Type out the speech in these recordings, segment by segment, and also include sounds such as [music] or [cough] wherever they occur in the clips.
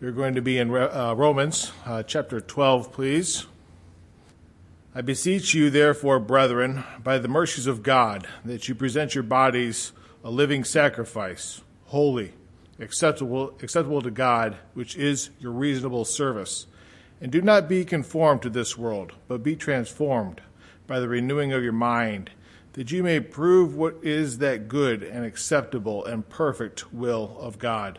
We're going to be in uh, Romans uh, chapter 12, please. I beseech you, therefore, brethren, by the mercies of God, that you present your bodies a living sacrifice, holy, acceptable, acceptable to God, which is your reasonable service. And do not be conformed to this world, but be transformed by the renewing of your mind, that you may prove what is that good and acceptable and perfect will of God.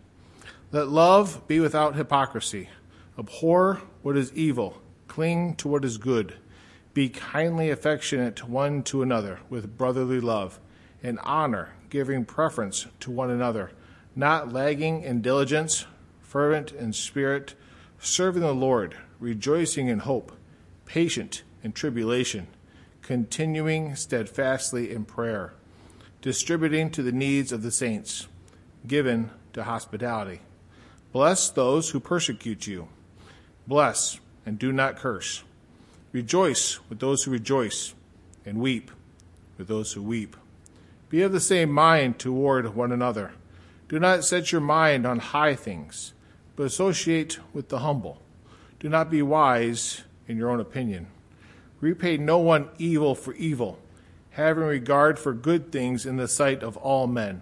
Let love be without hypocrisy. Abhor what is evil, cling to what is good. Be kindly affectionate one to another with brotherly love, and honor, giving preference to one another, not lagging in diligence, fervent in spirit, serving the Lord, rejoicing in hope, patient in tribulation, continuing steadfastly in prayer, distributing to the needs of the saints, given to hospitality. Bless those who persecute you. Bless and do not curse. Rejoice with those who rejoice, and weep with those who weep. Be of the same mind toward one another. Do not set your mind on high things, but associate with the humble. Do not be wise in your own opinion. Repay no one evil for evil, having regard for good things in the sight of all men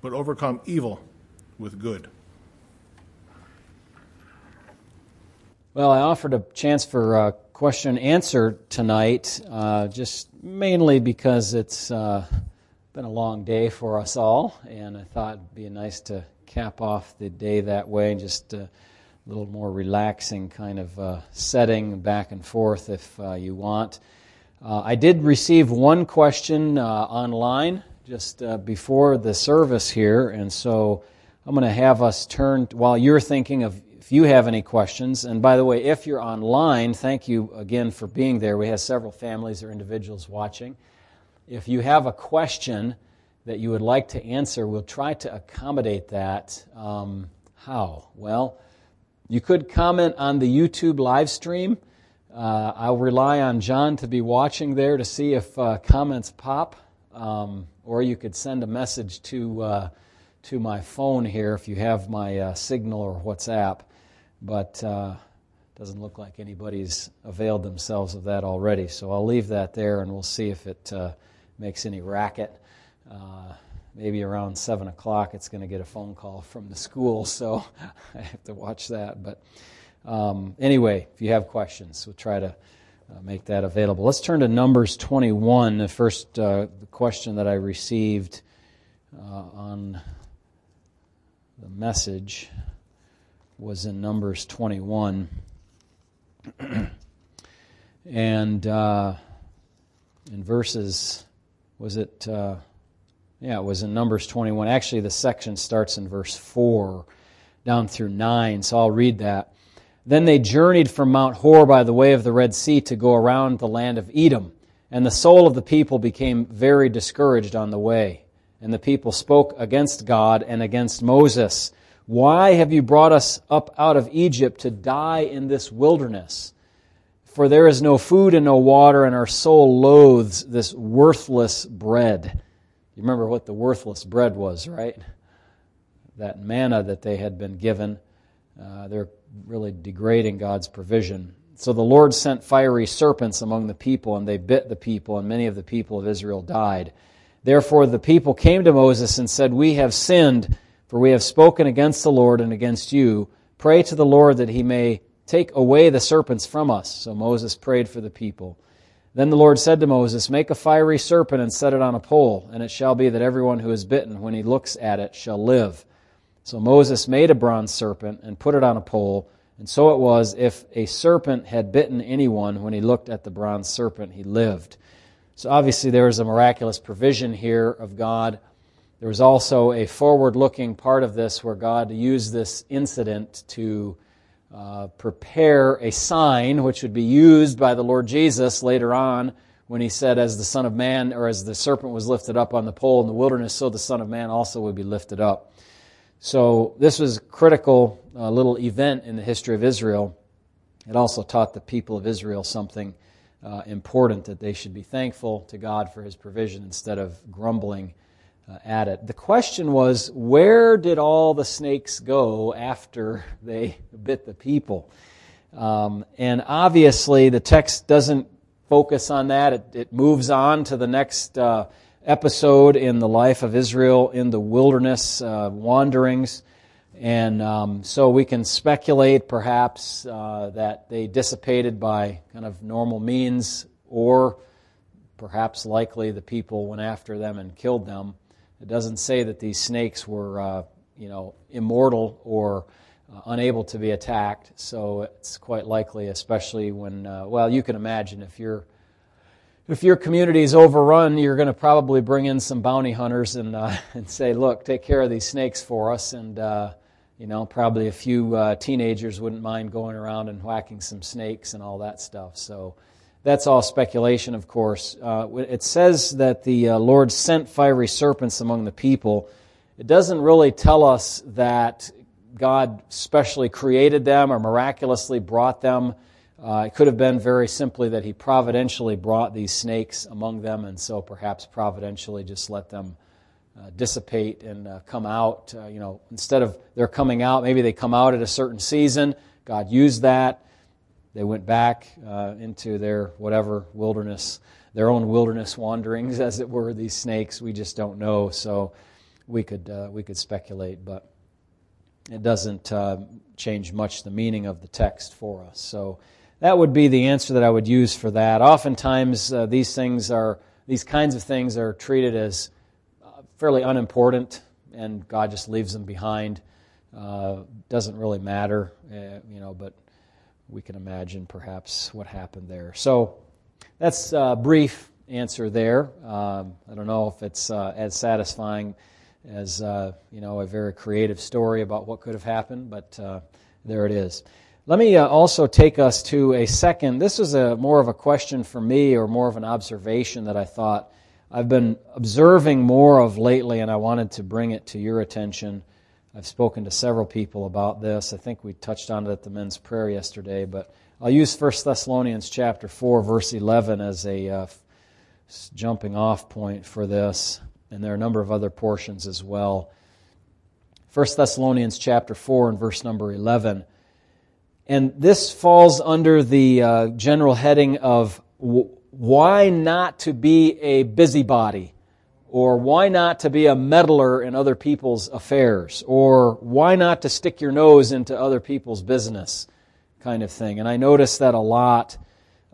but overcome evil with good. Well, I offered a chance for a question and answer tonight, uh, just mainly because it's uh, been a long day for us all, and I thought it'd be nice to cap off the day that way just uh, a little more relaxing kind of uh, setting back and forth if uh, you want. Uh, I did receive one question online just uh, before the service here, and so I'm going to have us turn while you're thinking of if you have any questions. And by the way, if you're online, thank you again for being there. We have several families or individuals watching. If you have a question that you would like to answer, we'll try to accommodate that. Um, how? Well, you could comment on the YouTube live stream. Uh, I'll rely on John to be watching there to see if uh, comments pop. Um, or you could send a message to, uh, to my phone here if you have my uh, Signal or WhatsApp. But uh, doesn't look like anybody's availed themselves of that already. So I'll leave that there and we'll see if it uh, makes any racket. Uh, maybe around 7 o'clock it's going to get a phone call from the school, [laughs] so I have to watch that. But um, anyway, if you have questions, we'll try to uh, make that available. Let's turn to Numbers 21, the first uh, question that I received uh, on the message was in Numbers 21. [clears throat] and uh, in verses, was it, uh, yeah, it was in Numbers 21. Actually, the section starts in verse 4 down through 9, so I'll read that. Then they journeyed from Mount Hor by the way of the Red Sea to go around the land of Edom. And the soul of the people became very discouraged on the way. And the people spoke against God and against Moses. Why have you brought us up out of Egypt to die in this wilderness? For there is no food and no water, and our soul loathes this worthless bread. You remember what the worthless bread was, right? That manna that they had been given. Uh, they're really degrading God's provision. So the Lord sent fiery serpents among the people, and they bit the people, and many of the people of Israel died. Therefore the people came to Moses and said, We have sinned, for we have spoken against the Lord and against you. Pray to the Lord that he may take away the serpents from us. So Moses prayed for the people. Then the Lord said to Moses, Make a fiery serpent and set it on a pole, and it shall be that everyone who is bitten, when he looks at it, shall live. So Moses made a bronze serpent and put it on a pole. And so it was, if a serpent had bitten anyone, when he looked at the bronze serpent, he lived. So obviously there is a miraculous provision here of God. There was also a forward looking part of this where God used this incident to uh, prepare a sign which would be used by the Lord Jesus later on when he said, As the Son of Man, or as the serpent was lifted up on the pole in the wilderness, so the Son of Man also would be lifted up. So this was a critical uh, little event in the history of Israel. It also taught the people of Israel something uh, important that they should be thankful to God for his provision instead of grumbling uh, at it. The question was where did all the snakes go after [laughs] they bit the people? Um, and obviously, the text doesn't focus on that. It, it moves on to the next uh, episode in the life of Israel in the wilderness uh, wanderings. And um, so we can speculate perhaps uh, that they dissipated by kind of normal means, or perhaps likely the people went after them and killed them. It doesn't say that these snakes were, uh, you know, immortal or uh, unable to be attacked. So it's quite likely, especially when, uh, well, you can imagine if you're if your community is overrun, you're going to probably bring in some bounty hunters and, uh, [laughs] and say, look, take care of these snakes for us. And uh, you know, probably a few uh, teenagers wouldn't mind going around and whacking some snakes and all that stuff. So that's all speculation, of course. Uh, it says that the uh, Lord sent fiery serpents among the people. It doesn't really tell us that God specially created them or miraculously brought them. Uh, it could have been very simply that He providentially brought these snakes among them, and so perhaps providentially just let them uh, dissipate and uh, come out. Uh, you know, instead of they're coming out, maybe they come out at a certain season. God used that. They went back uh, into their whatever wilderness, their own wilderness wanderings, [laughs] as it were. These snakes, we just don't know. So we could uh, we could speculate, but it doesn't change much the meaning of the text for us. So that would be the answer that I would use for that. Oftentimes, these things are these kinds of things are treated as fairly unimportant, and God just leaves them behind. Uh, doesn't really matter, uh, you know, but we can imagine perhaps what happened there. So that's a brief answer there. Um, I don't know if it's uh, as satisfying as uh, you know a very creative story about what could have happened, but uh, there it is. Let me uh, also take us to a second. This is a more of a question for me, or more of an observation that I thought I've been observing more of lately, and I wanted to bring it to your attention. I've spoken to several people about this. I think we touched on it at the men's prayer yesterday, but I'll use 1 Thessalonians chapter 4, verse 11 as a uh, jumping off point for this, and there are a number of other portions as well. 1 Thessalonians chapter 4 and verse number 11. And this falls under the uh, general heading of why not to be a busybody? Or why not to be a meddler in other people's affairs? Or why not to stick your nose into other people's business? Kind of thing. And I notice that a lot.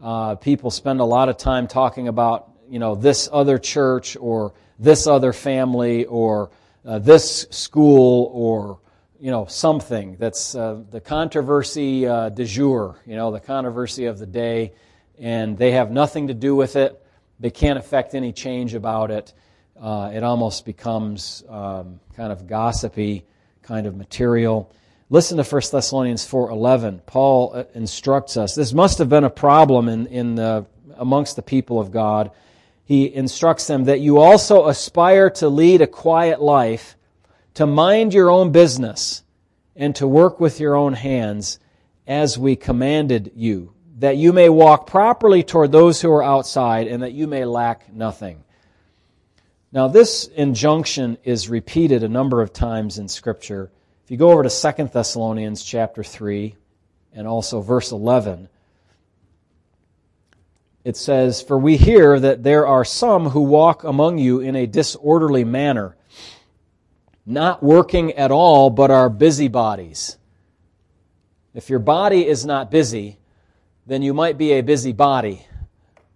Uh, people spend a lot of time talking about, you know, this other church or this other family or uh, this school or, you know, something that's uh, the controversy uh, du jour, you know, the controversy of the day and they have nothing to do with it. They can't affect any change about it. Uh, it almost becomes um, kind of gossipy kind of material. Listen to 1 Thessalonians 4:11. Paul uh, instructs us. This must have been a problem in, in the, amongst the people of God. He instructs them that you also aspire to lead a quiet life, to mind your own business, and to work with your own hands, as we commanded you that you may walk properly toward those who are outside, and that you may lack nothing. Now, this injunction is repeated a number of times in Scripture. If you go over to 2 Thessalonians chapter 3 and also verse 11, it says, For we hear that there are some who walk among you in a disorderly manner, not working at all, but are busybodies. If your body is not busy, then you might be a busy body.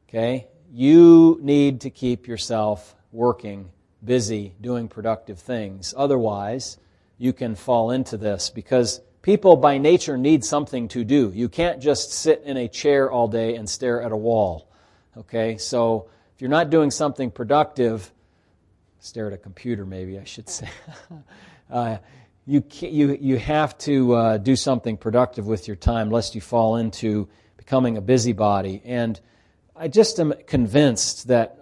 Okay? You need to keep yourself working, busy, doing productive things. Otherwise, you can fall into this because people by nature need something to do. You can't just sit in a chair all day and stare at a wall. Okay? So, if you're not doing something productive, stare at a computer maybe, I should say. [laughs] uh, you, you, you have to uh, do something productive with your time lest you fall into becoming a busybody. And I just am convinced that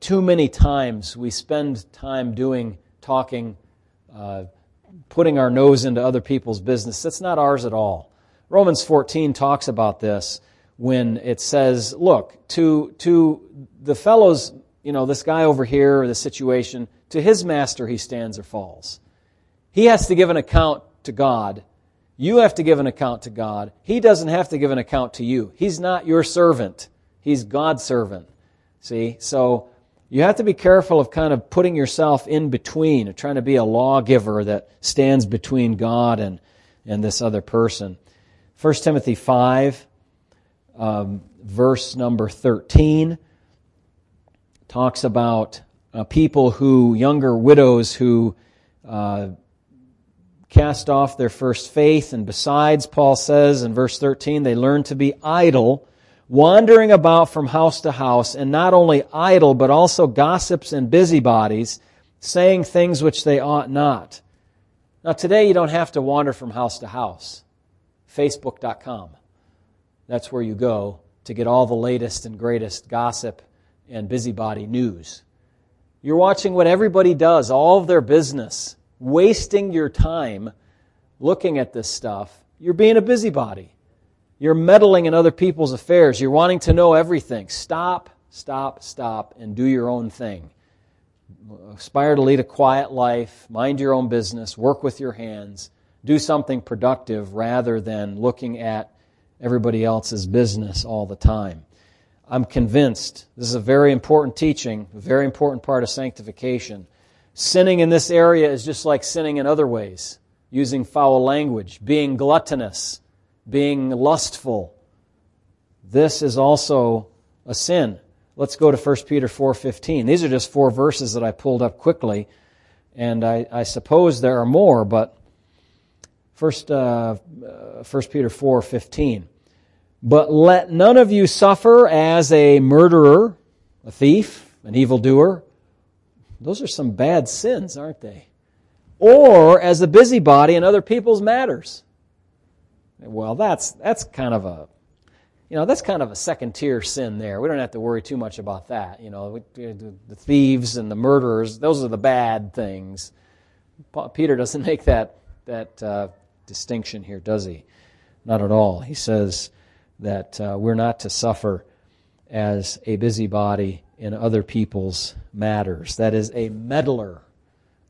too many times we spend time doing, talking, uh, putting our nose into other people's business. That's not ours at all. Romans 14 talks about this when it says, look, to, to the fellows, you know, this guy over here or the situation, to his master he stands or falls. He has to give an account to God you have to give an account to God. He doesn't have to give an account to you. He's not your servant. He's God's servant. See? So you have to be careful of kind of putting yourself in between, of trying to be a lawgiver that stands between God and, and this other person. 1 Timothy 5, um, verse number 13, talks about uh, people who, younger widows who uh, cast off their first faith. And besides, Paul says in verse 13, they learn to be idle, wandering about from house to house, and not only idle, but also gossips and busybodies, saying things which they ought not. Now, today you don't have to wander from house to house. Facebook.com. That's where you go to get all the latest and greatest gossip and busybody news. You're watching what everybody does, all of their business wasting your time looking at this stuff, you're being a busybody. You're meddling in other people's affairs. You're wanting to know everything. Stop, stop, stop, and do your own thing. Aspire to lead a quiet life, mind your own business, work with your hands, do something productive rather than looking at everybody else's business all the time. I'm convinced this is a very important teaching, a very important part of sanctification. Sinning in this area is just like sinning in other ways, using foul language, being gluttonous, being lustful. This is also a sin. Let's go to 1 Peter 4:15. These are just four verses that I pulled up quickly, and I, I suppose there are more, but first, uh, 1 uh, Peter 4:15. But let none of you suffer as a murderer, a thief, an evildoer, those are some bad sins, aren't they? Or as a busybody in other people's matters. Well, that's, that's kind of a, you know, that's kind of a second tier sin there. We don't have to worry too much about that. You know, the thieves and the murderers, those are the bad things. Peter doesn't [laughs] make that, that uh, distinction here, does he? Not at all. He says that uh, we're not to suffer as a busybody in other people's matters. That is a meddler,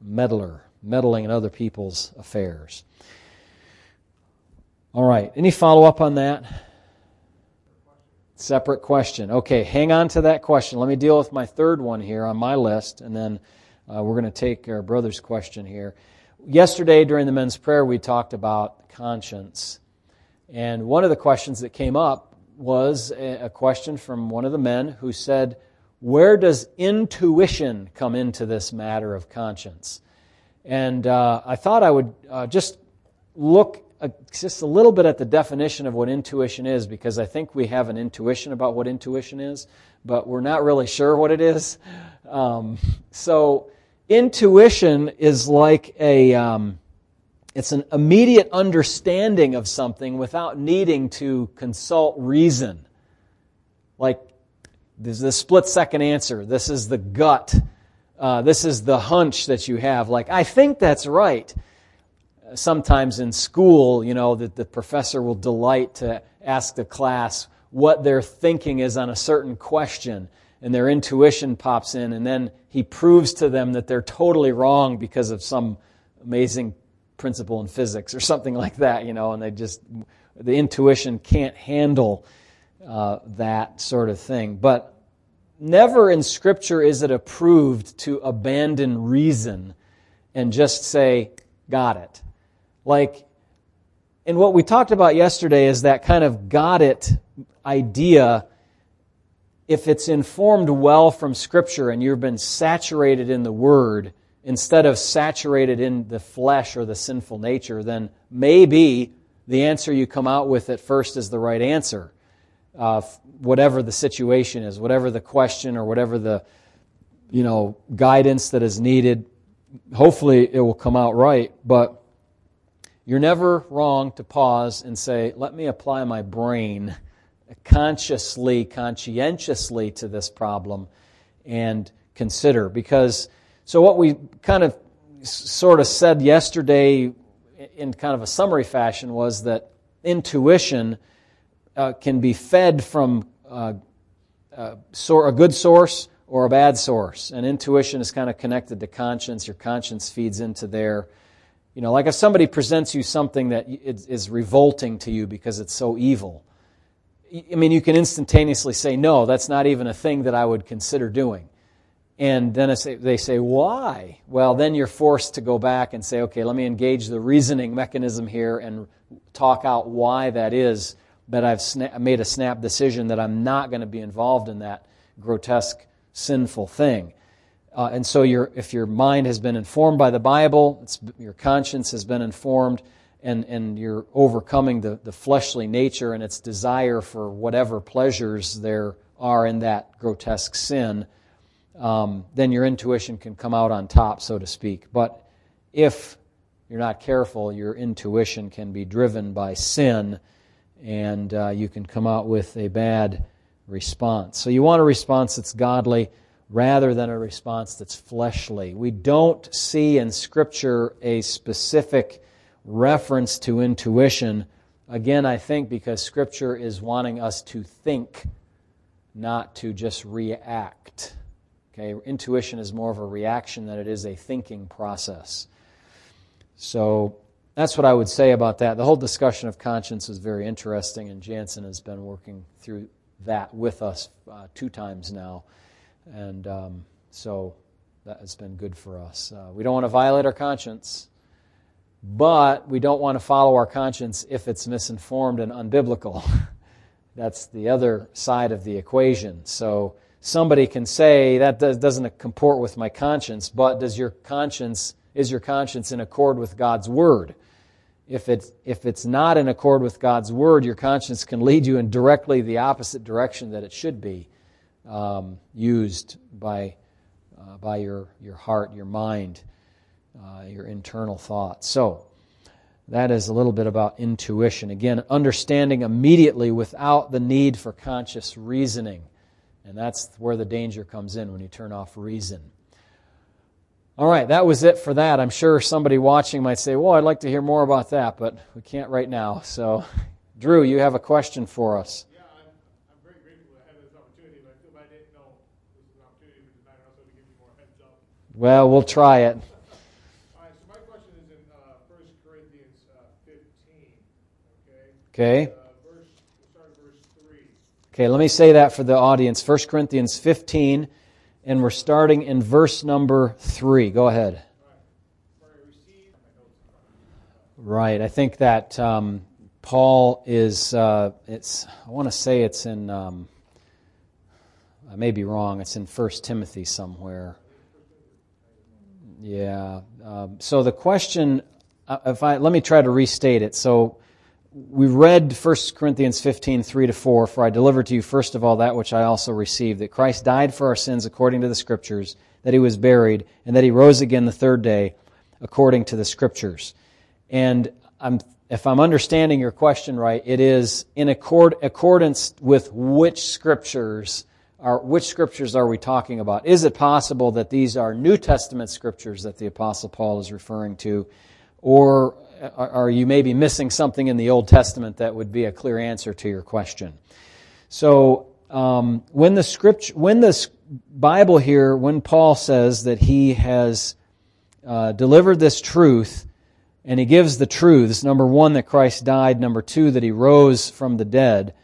meddler, meddling in other people's affairs. All right, any follow up on that? Separate question. Okay, hang on to that question. Let me deal with my third one here on my list, and then uh, we're going to take our brother's question here. Yesterday during the men's prayer, we talked about conscience. And one of the questions that came up was a question from one of the men who said, where does intuition come into this matter of conscience? And uh, I thought I would uh, just look uh, just a little bit at the definition of what intuition is because I think we have an intuition about what intuition is, but we're not really sure what it is. Um, so, intuition is like a. Um, it's an immediate understanding of something without needing to consult reason. Like this is the split second answer. This is the gut. Uh, this is the hunch that you have. Like, I think that's right. Sometimes in school, you know, that the professor will delight to ask the class, what their thinking is on a certain question and their intuition pops in and then he proves to them that they're totally wrong because of some amazing principle in physics or [laughs] something like that, you know, and they just, the intuition can't handle uh, that sort of thing. But never in Scripture is it approved to abandon reason and just say, got it. Like, and what we talked about yesterday is that kind of got it idea. If it's informed well from Scripture and you've been saturated in the Word instead of saturated in the flesh or the sinful nature, then maybe the answer you come out with at first is the right answer. Uh, whatever the situation is, whatever the question or whatever the you know guidance that is needed, hopefully it will come out right. But you're never wrong to pause and say, "Let me apply my brain consciously, conscientiously to this problem and consider." Because so what we kind of sort of said yesterday in kind of a summary fashion was that intuition uh, can be fed from uh, uh, a good source or a bad source. And intuition is kind of connected to conscience. Your conscience feeds into there. You know, like if somebody presents you something that is revolting to you because it's so evil, I mean, you can instantaneously say, no, that's not even a thing that I would consider doing. And then they say, why? Well, then you're forced to go back and say, okay, let me engage the reasoning mechanism here and talk out why that is that I've sna- made a snap decision that I'm not going to be involved in that grotesque, sinful thing. Uh, and so, if your mind has been informed by the Bible, your conscience has been informed, and, and you're overcoming the, the fleshly nature and its desire for whatever pleasures there are in that grotesque sin, um, then your intuition can come out on top, so to speak. But if you're not careful, your intuition can be driven by sin and uh, you can come out with a bad response. So you want a response that's godly rather than a response that's fleshly. We don't see in Scripture a specific reference to intuition. Again, I think because Scripture is wanting us to think, not to just react. Okay, intuition is more of a reaction than it is a thinking process. So that's what I would say about that. The whole discussion of conscience is very interesting, and Jansen has been working through that with us uh, two times now. And um, so that has been good for us. Uh, we don't want to violate our conscience, but we don't want to follow our conscience if it's misinformed and unbiblical. [laughs] That's the other side of the equation. So somebody can say that doesn't comport with my conscience, but does your conscience is your conscience in accord with God's word? if it's, if it's not in accord with God's word, your conscience can lead you in directly the opposite direction that it should be um, used by, uh, by your, your heart, your mind, uh, your internal thoughts. So, that is a little bit about intuition. Again, understanding immediately without the need for conscious reasoning. And that's where the danger comes in when you turn off reason. All right, that was it for that. I'm sure somebody watching might say, well, I'd like to hear more about that, but we can't right now. So, [laughs] Drew, you have a question for us. Yeah, I'm, I'm very grateful to have this opportunity, but I feel I didn't know this was an opportunity for tonight also to give you more heads up. Well, we'll try it. [laughs] All right, so my question is in uh, 1 Corinthians uh, 15, okay? Okay. Uh, verse, we'll start at verse 3. Okay, let me say that for the audience. 1 Corinthians 15 and we're starting in verse number 3. Go ahead. Right. I think that um, Paul is, uh, it's, I want to say it's in, um, I may be wrong, it's in 1 Timothy somewhere. Yeah. Um, so the question, uh, if I, let me try to restate it. So we read 1 Corinthians 15, 3 to 4, For I delivered to you first of all that which I also received, that Christ died for our sins according to the Scriptures, that he was buried, and that he rose again the third day according to the Scriptures. And I'm, if I'm understanding your question right, it is in accord, accordance with which Scriptures are, which Scriptures are we talking about? Is it possible that these are New Testament Scriptures that the Apostle Paul is referring to? Or are you maybe missing something in the Old Testament that would be a clear answer to your question? So um, when the scripture, when the Bible here, when Paul says that he has uh, delivered this truth, and he gives the truths number one, that Christ died, number two, that he rose from the dead,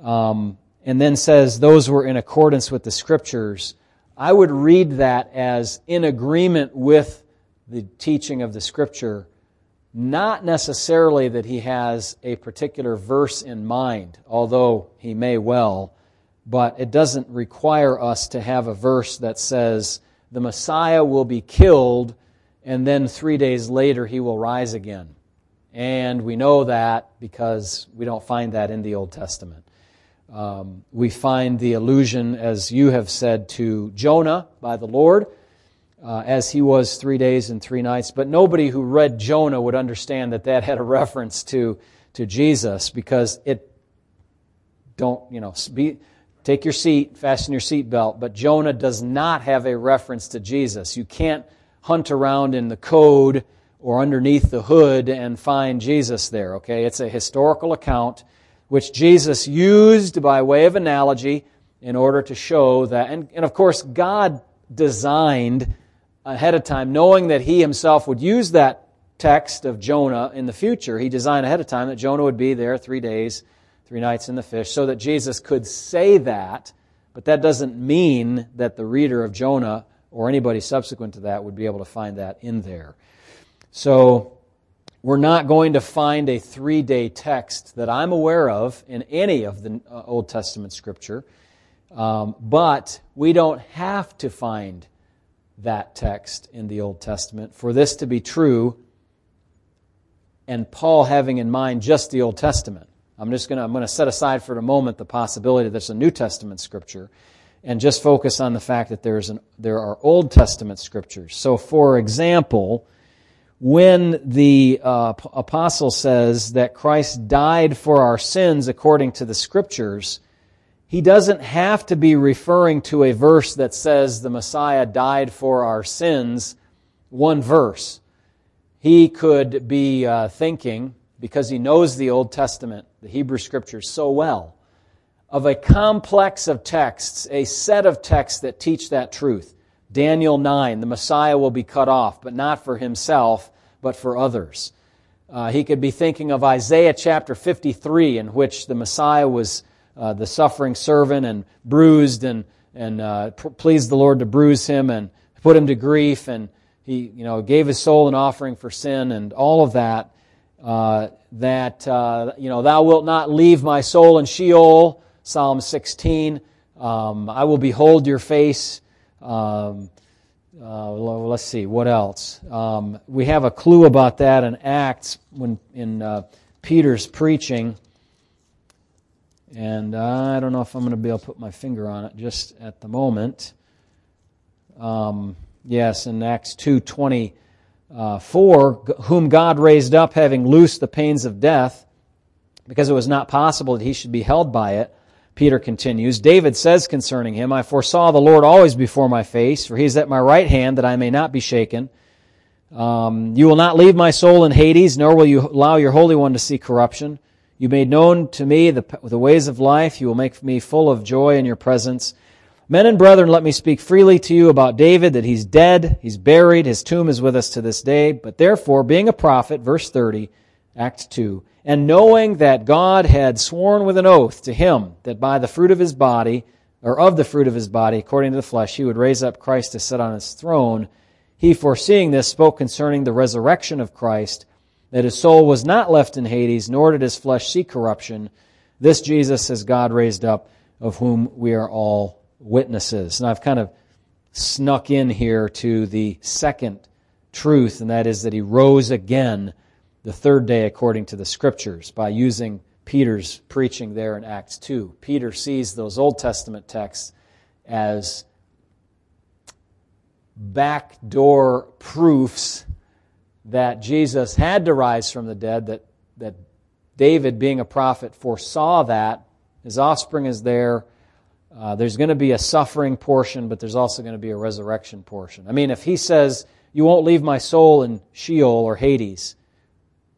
um, and then says those were in accordance with the scriptures, I would read that as in agreement with the teaching of the scripture, not necessarily that he has a particular verse in mind, although he may well, but it doesn't require us to have a verse that says the Messiah will be killed and then three days later he will rise again. And we know that because we don't find that in the Old Testament. Um, we find the allusion, as you have said, to Jonah by the Lord, uh, as he was three days and three nights. But nobody who read Jonah would understand that that had a reference to, to Jesus because it don't, you know, be, take your seat, fasten your seatbelt. But Jonah does not have a reference to Jesus. You can't hunt around in the code or underneath the hood and find Jesus there, okay? It's a historical account which Jesus used by way of analogy in order to show that, and, and of course, God designed ahead of time, knowing that He Himself would use that text of Jonah in the future. He designed ahead of time that Jonah would be there three days, three nights in the fish, so that Jesus could say that, but that doesn't mean that the reader of Jonah or anybody subsequent to that would be able to find that in there. So, we're not going to find a three day text that I'm aware of in any of the uh, Old Testament scripture, um, but we don't have to find that text in the Old Testament for this to be true, and Paul having in mind just the Old Testament. I'm just going to, to set aside for a moment the possibility that there's a New Testament scripture and just focus on the fact that there's an, there are Old Testament scriptures. So, for example, when the uh, apostle says that Christ died for our sins according to the scriptures, he doesn't have to be referring to a verse that says the Messiah died for our sins, one verse. He could be uh, thinking, because he knows the Old Testament, the Hebrew scriptures so well, of a complex of texts, a set of texts that teach that truth. Daniel 9, the Messiah will be cut off, but not for himself, but for others. Uh, he could be thinking of Isaiah chapter 53, in which the Messiah was uh, the suffering servant and bruised and, and uh, pleased the Lord to bruise him and put him to grief, and he you know, gave his soul an offering for sin and all of that. Uh, that, uh, you know, thou wilt not leave my soul in Sheol, Psalm 16. Um, I will behold your face. Um, uh, let's see, what else? Um, we have a clue about that in Acts when in uh, Peter's preaching. And I don't know if I'm going to be able to put my finger on it just at the moment. Um, yes, in Acts 2.24, uh, whom God raised up, having loosed the pains of death, because it was not possible that he should be held by it, Peter continues, David says concerning him, I foresaw the Lord always before my face, for he is at my right hand that I may not be shaken. Um, you will not leave my soul in Hades, nor will you allow your Holy One to see corruption. You made known to me the, the ways of life. You will make me full of joy in your presence. Men and brethren, let me speak freely to you about David, that he's dead, he's buried, his tomb is with us to this day. But therefore, being a prophet, verse 30, Act 2, and knowing that God had sworn with an oath to him that by the fruit of his body, or of the fruit of his body, according to the flesh, he would raise up Christ to sit on his throne, he, foreseeing this, spoke concerning the resurrection of Christ, that his soul was not left in Hades, nor did his flesh see corruption. This Jesus has God raised up, of whom we are all witnesses. And I've kind of snuck in here to the second truth, and that is that he rose again the third day according to the scriptures by using Peter's preaching there in Acts 2. Peter sees those Old Testament texts as backdoor proofs that Jesus had to rise from the dead, that, that David, being a prophet, foresaw that. His offspring is there. Uh, there's going to be a suffering portion, but there's also going to be a resurrection portion. I mean, if he says, You won't leave my soul in Sheol or Hades,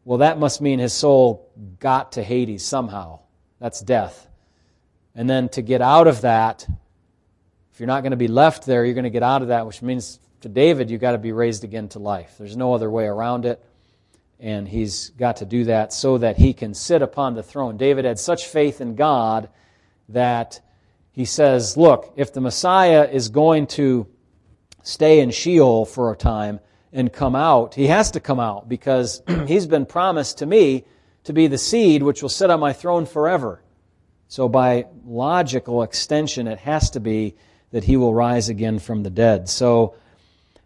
well, that must mean his soul got to Hades somehow. That's death. And then to get out of that, if you're not going to be left there, you're going to get out of that, which means to David, you've got to be raised again to life. There's no other way around it. And he's got to do that so that he can sit upon the throne. David had such faith in God that he says, Look, if the Messiah is going to stay in Sheol for a time and come out, he has to come out because [clears throat] he's been promised to me to be the seed which will sit on my throne forever. So, by logical extension, it has to be that he will rise again from the dead. So,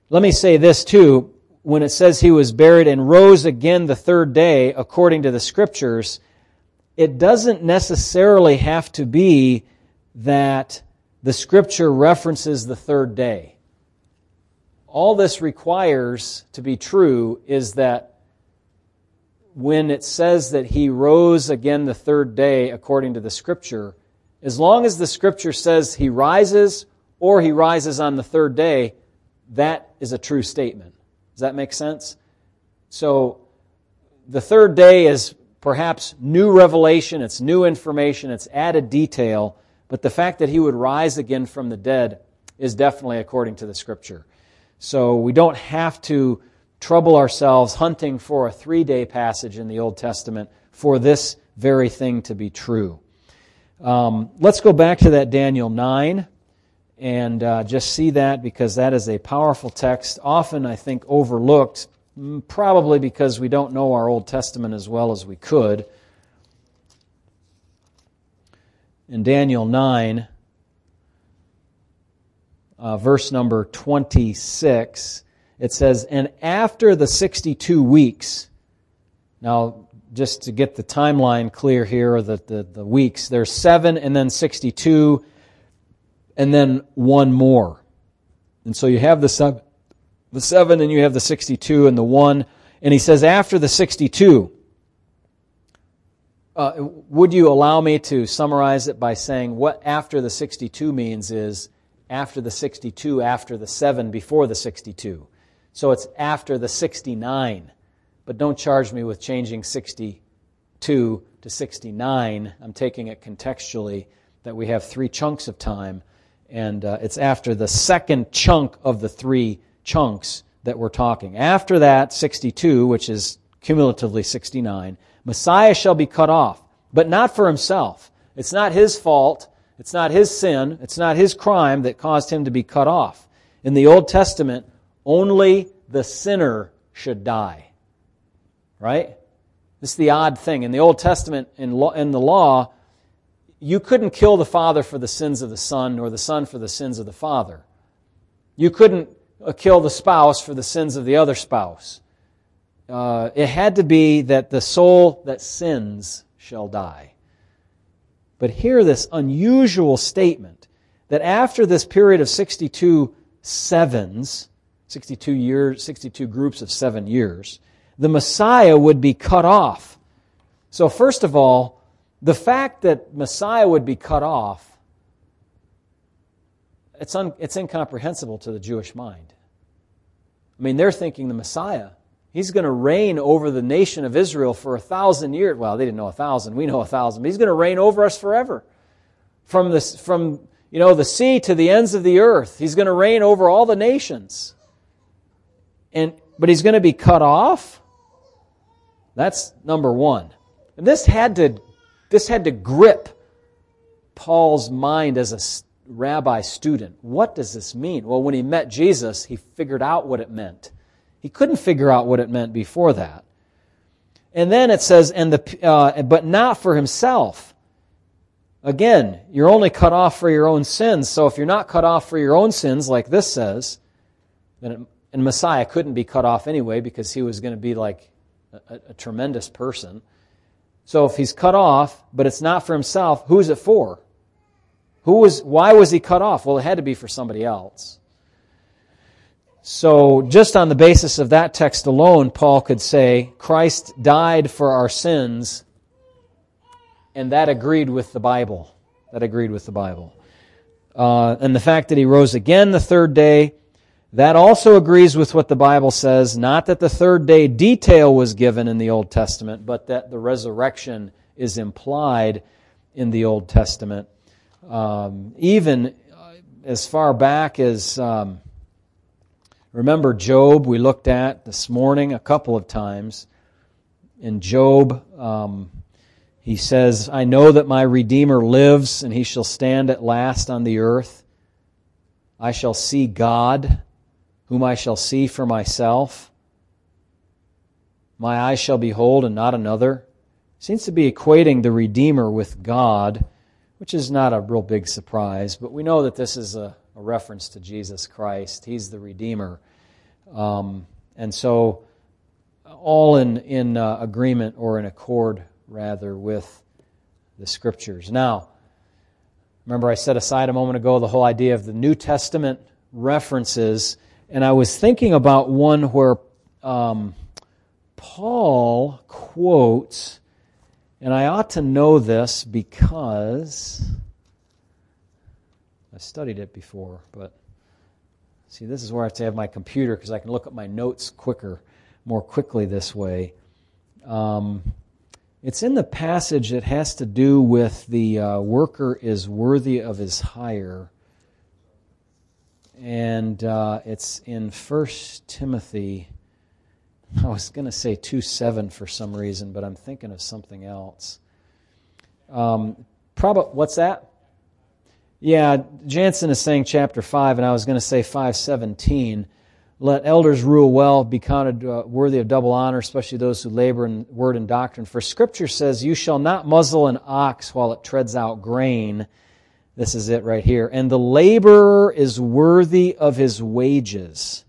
let me say this too. When it says he was buried and rose again the third day, according to the scriptures, it doesn't necessarily have to be that the scripture references the third day. All this requires to be true is that when it says that he rose again the third day according to the scripture, as long as the scripture says he rises or he rises on the third day, that is a true statement. Does that make sense? So the third day is perhaps new revelation, it's new information, it's added detail, but the fact that he would rise again from the dead is definitely according to the scripture. So we don't have to trouble ourselves hunting for a three day passage in the Old Testament for this very thing to be true. Um, let's go back to that Daniel 9 and uh, just see that because that is a powerful text, often, I think, overlooked, probably because we don't know our Old Testament as well as we could. In Daniel 9, uh, verse number 26, it says, And after the 62 weeks, now just to get the timeline clear here, or the, the, the weeks, there's seven and then 62 and then one more. And so you have the seven, the seven and you have the 62 and the one. And he says, after the 62, uh, would you allow me to summarize it by saying what after the 62 means is after the 62, after the 7, before the 62. So it's after the 69. But don't charge me with changing 62 to 69. I'm taking it contextually that we have three chunks of time, and uh, it's after the second chunk of the three chunks that we're talking. After that, 62, which is cumulatively 69, Messiah shall be cut off, but not for himself. It's not his fault. It's not his sin. It's not his crime that caused him to be cut off. In the Old Testament, only the sinner should die. Right? This is the odd thing. In the Old Testament, in, law, in the law, you couldn't kill the father for the sins of the son, nor the son for the sins of the father. You couldn't uh, kill the spouse for the sins of the other spouse. Uh, it had to be that the soul that sins shall die. But hear this unusual statement that after this period of 62 sevens, 62 years, 62 groups of seven years, the Messiah would be cut off. So, first of all, the fact that Messiah would be cut off, it's, un, it's incomprehensible to the Jewish mind. I mean, they're thinking the Messiah, he's going to reign over the nation of Israel for a thousand years. Well, they didn't know a thousand, we know a thousand, but he's going to reign over us forever. From, from you know, the sea to the ends of the earth, he's going to reign over all the nations and but he's going to be cut off. That's number one. And this had to this had to grip Paul's mind as a rabbi student. What does this mean? Well, when he met Jesus, he figured out what it meant. He couldn't figure out what it meant before that. And then it says, "And the uh, but not for himself." Again, you're only cut off for your own sins. So if you're not cut off for your own sins, like this says, then it and Messiah couldn't be cut off anyway because he was going to be like a, a, tremendous person. So if he's cut off, but it's not for himself, who's it for? Who was, why was he cut off? Well, it had to be for somebody else. So, just on the basis of that text alone, Paul could say, Christ died for our sins, and that agreed with the Bible. That agreed with the Bible. Uh, and the fact that he rose again the third day, that also agrees with what the Bible says, not that the third day detail was given in the Old Testament, but that the resurrection is implied in the Old Testament. um, even as far back as, um, remember Job, we looked at this morning a couple of times. In Job, um, he says, I know that my Redeemer lives, and he shall stand at last on the earth. I shall see God, whom I shall see for myself. My eyes shall behold, and not another. Seems to be equating the Redeemer with God which is not a real big surprise, but we know that this is a, a reference to Jesus Christ. He's the Redeemer. Um, and so, all in, in uh, agreement or in accord, rather, with the Scriptures. Now, remember I set aside a moment ago the whole idea of the New Testament references, and I was thinking about one where um, Paul quotes and I ought to know this because I studied it before, but see, this is where I have to have my computer because I can look at my notes quicker, more quickly this way. Um, it's in the passage that has to do with the uh, worker is worthy of his hire. And uh, it's in 1 Timothy I was going to say 2 7 for some reason, but I'm thinking of something else. Um, what's that? Yeah, Jansen is saying chapter 5, and I was going to say 517. Let elders rule well, be counted uh, worthy of double honor, especially those who labor in word and doctrine. For Scripture says, You shall not muzzle an ox while it treads out grain. This is it right here. And the laborer is worthy of his wages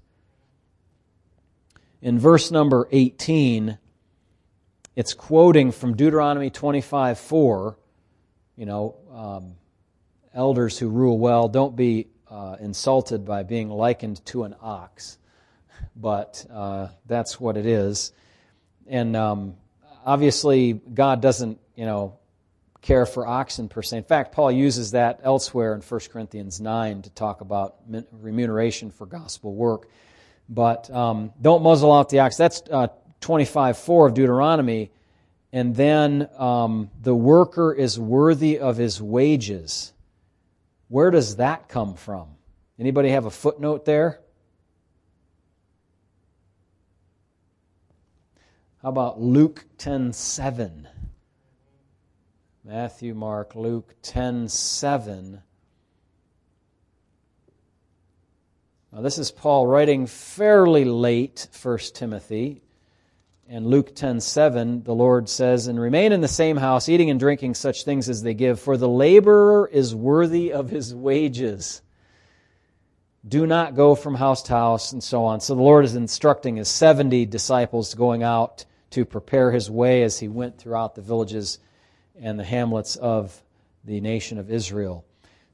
in verse number 18, it's quoting from Deuteronomy 25 4. You know, um, elders who rule well, don't be uh, insulted by being likened to an ox. But uh, that's what it is. And um, obviously, God doesn't, you know, care for oxen per se. In fact, Paul uses that elsewhere in 1 Corinthians 9 to talk about remuneration for gospel work. But um, don't muzzle out the ox. That's uh, 25 4 of Deuteronomy. And then um, the worker is worthy of his wages. Where does that come from? Anybody have a footnote there? How about Luke 10 7? Matthew, Mark, Luke 10 7. Now, this is Paul writing fairly late, 1 Timothy. In Luke 10 7, the Lord says, And remain in the same house, eating and drinking such things as they give, for the laborer is worthy of his wages. Do not go from house to house, and so on. So the Lord is instructing his 70 disciples going out to prepare his way as he went throughout the villages and the hamlets of the nation of Israel.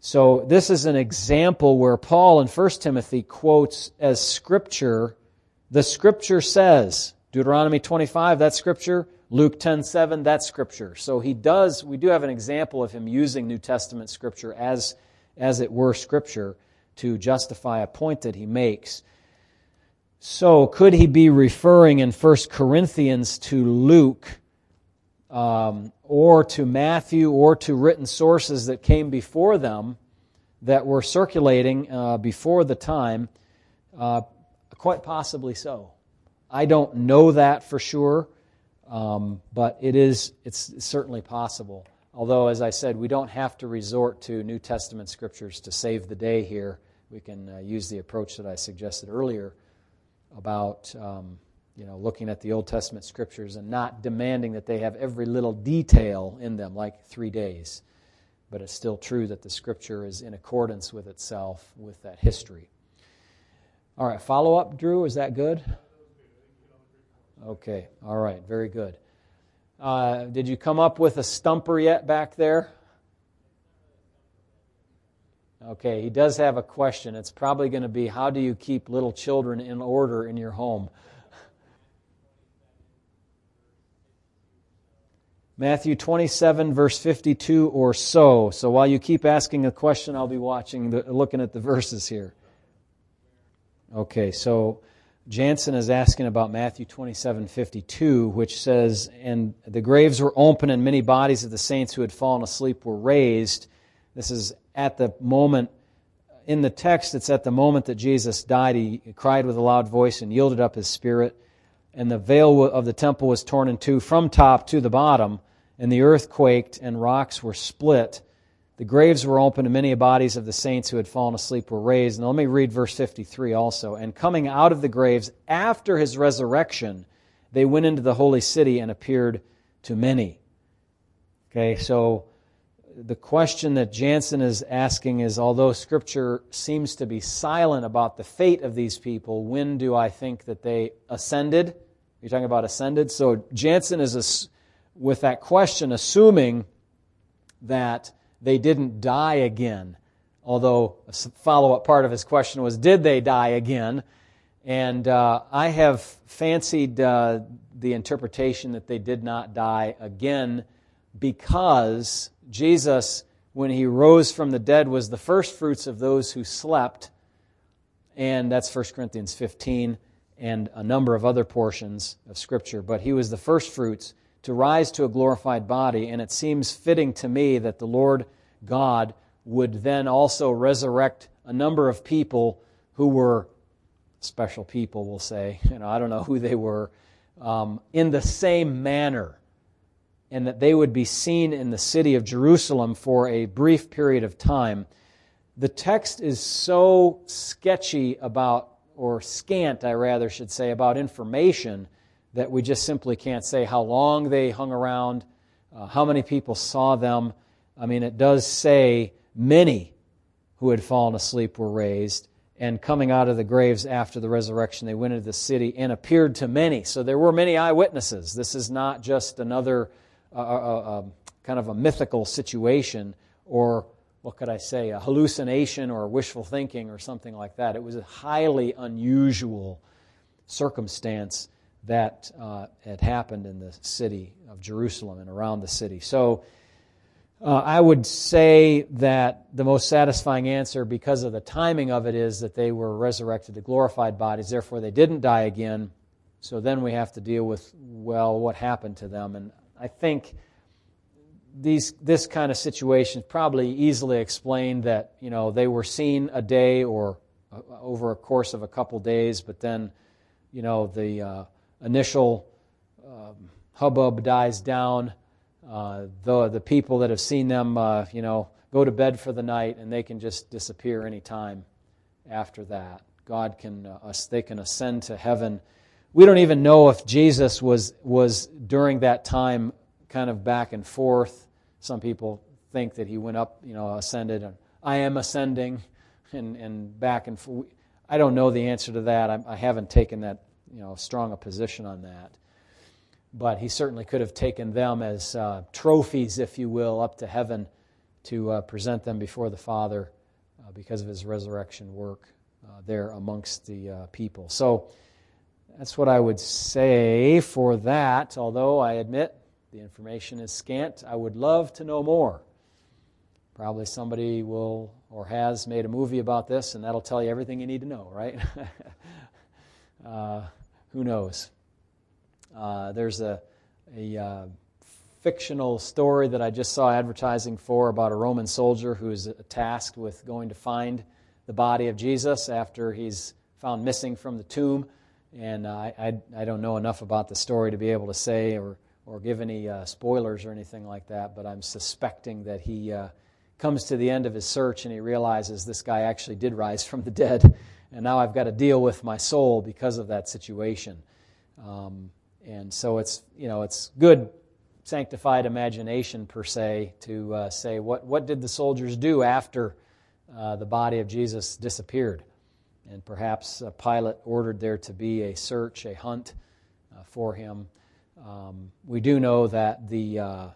So this is an example where Paul in 1 Timothy quotes as scripture, the scripture says, Deuteronomy 25, that scripture. Luke 10, 7, that's scripture. So he does, we do have an example of him using New Testament scripture as, as it were scripture to justify a point that he makes. So could he be referring in 1 Corinthians to Luke um, or to Matthew or to written sources that came before them that were circulating uh, before the time, uh, quite possibly so. I don't know that for sure, um, but it is it's certainly possible. Although, as I said, we don't have to resort to New Testament scriptures to save the day here. We can uh, use the approach that I suggested earlier about um, you know, looking at the Old Testament scriptures and not demanding that they have every little detail in them, like three days. But it's still true that the scripture is in accordance with itself, with that history. All right, follow up, Drew, is that good? Okay, all right, very good. Uh, did you come up with a stumper yet back there? Okay, he does have a question. It's probably going to be how do you keep little children in order in your home? Matthew 27, verse 52 or so. So while you keep asking a question, I'll be watching, the, looking at the verses here. Okay, so Jansen is asking about Matthew 27, 52, which says, And the graves were open, and many bodies of the saints who had fallen asleep were raised. This is at the moment, in the text, it's at the moment that Jesus died. He cried with a loud voice and yielded up his spirit. And the veil of the temple was torn in two from top to the bottom, and the earth quaked, and rocks were split. The graves were opened, and many bodies of the saints who had fallen asleep were raised. And let me read verse 53 also. And coming out of the graves after his resurrection, they went into the holy city and appeared to many. Okay, so the question that Jansen is asking is although Scripture seems to be silent about the fate of these people, when do I think that they ascended? You're talking about ascended? So Jansen is, with that question, assuming that they didn't die again. Although a follow up part of his question was, did they die again? And uh, I have fancied uh, the interpretation that they did not die again because Jesus, when he rose from the dead, was the first fruits of those who slept. And that's 1 Corinthians 15 and a number of other portions of Scripture. But he was the first fruits to rise to a glorified body. And it seems fitting to me that the Lord God would then also resurrect a number of people who were special people, we'll say. [laughs] You know, I don't know who they were, um, in the same manner, and that they would be seen in the city of Jerusalem for a brief period of time. The text is so sketchy about, or scant, I rather should say, about information that we just simply can't say how long they hung around, uh, how many people saw them. I mean, it does say many who had fallen asleep were raised and coming out of the graves after the resurrection, they went into the city and appeared to many. So there were many eyewitnesses. This is not just another uh, uh, uh, um, kind of a mythical situation or, what could I say, a hallucination or wishful thinking or something like that. It was a highly unusual circumstance that uh, had happened in the city of Jerusalem and around the city. So, uh, I would say that the most satisfying answer, because of the timing of it, is that they were resurrected to glorified bodies. Therefore, they didn't die again. So then we have to deal with, well, what happened to them. And I think these, this kind of situation is probably easily explained that, you know, they were seen a day or uh, over a course of a couple days, but then, you know, the uh, initial um, hubbub dies down uh, the, the people that have seen them, uh, you know, go to bed for the night and they can just disappear anytime after that. God can, uh, they can ascend to heaven. We don't even know if Jesus was, was during that time kind of back and forth. Some people think that he went up, you know, ascended, and I am ascending, and, and back and forth. I don't know the answer to that. I, I haven't taken that, you know, strong a position on that but he certainly could have taken them as uh, trophies, if you will, up to heaven to uh, present them before the Father uh, because of his resurrection work uh, there amongst the uh, people. So that's what I would say for that, although I admit the information is scant. I would love to know more. Probably somebody will or has made a movie about this, and that'll tell you everything you need to know, right? [laughs] Uh, who knows? Uh, there's a, a uh, fictional story that I just saw advertising for about a Roman soldier who is tasked with going to find the body of Jesus after he's found missing from the tomb. And uh, I, I, don't know enough about the story to be able to say or, or give any uh, spoilers or anything like that, but I'm suspecting that he uh, comes to the end of his search and he realizes this guy actually did rise from the dead. And now I've got to deal with my soul because of that situation. Um, and so it's, you know, it's good sanctified imagination, per se, to uh, say, what, what did the soldiers do after uh, the body of Jesus disappeared? And perhaps Pilate ordered there to be a search, a hunt uh, for him. Um, we do know that the, uh,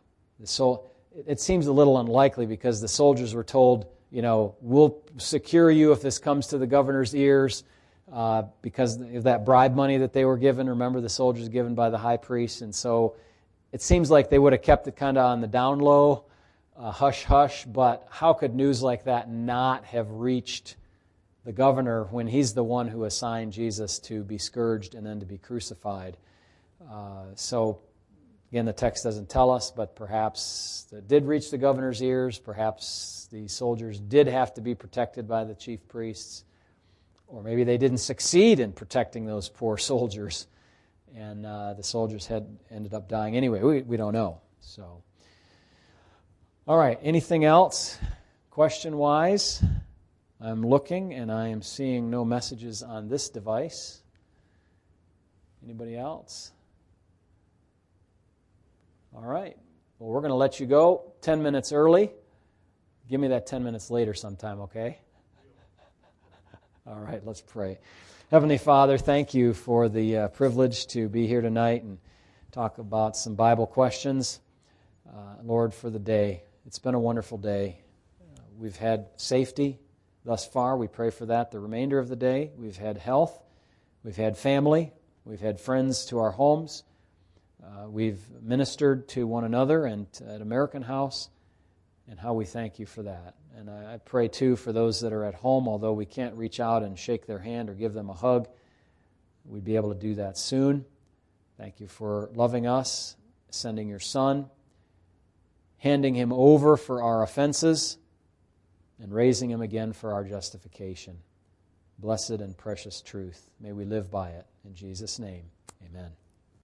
the soul, it seems a little unlikely because the soldiers were told, you know, we'll secure you if this comes to the governor's ears uh, because of that bribe money that they were given. Remember, the soldiers given by the high priest. And so it seems like they would have kept it kind of on the down low, uh, hush hush. But how could news like that not have reached the governor when he's the one who assigned Jesus to be scourged and then to be crucified? Uh, so Again, the text doesn't tell us, but perhaps it did reach the governor's ears. Perhaps the soldiers did have to be protected by the chief priests. Or maybe they didn't succeed in protecting those poor soldiers, and uh, the soldiers had ended up dying anyway. We, we don't know. So, all right. Anything else, question wise? I'm looking, and I am seeing no messages on this device. Anybody else? All right. Well, we're going to let you go 10 minutes early. Give me that 10 minutes later sometime, okay? All right, let's pray. Heavenly Father, thank you for the uh, privilege to be here tonight and talk about some Bible questions. Uh, Lord, for the day. It's been a wonderful day. Uh, we've had safety thus far. We pray for that the remainder of the day. We've had health. We've had family. We've had friends to our homes. Uh, we've ministered to one another and at American House, and how we thank you for that. And I, I pray too for those that are at home, although we can't reach out and shake their hand or give them a hug, we'd be able to do that soon. Thank you for loving us, sending your Son, handing him over for our offenses, and raising him again for our justification. Blessed and precious truth. May we live by it. In Jesus' name, amen.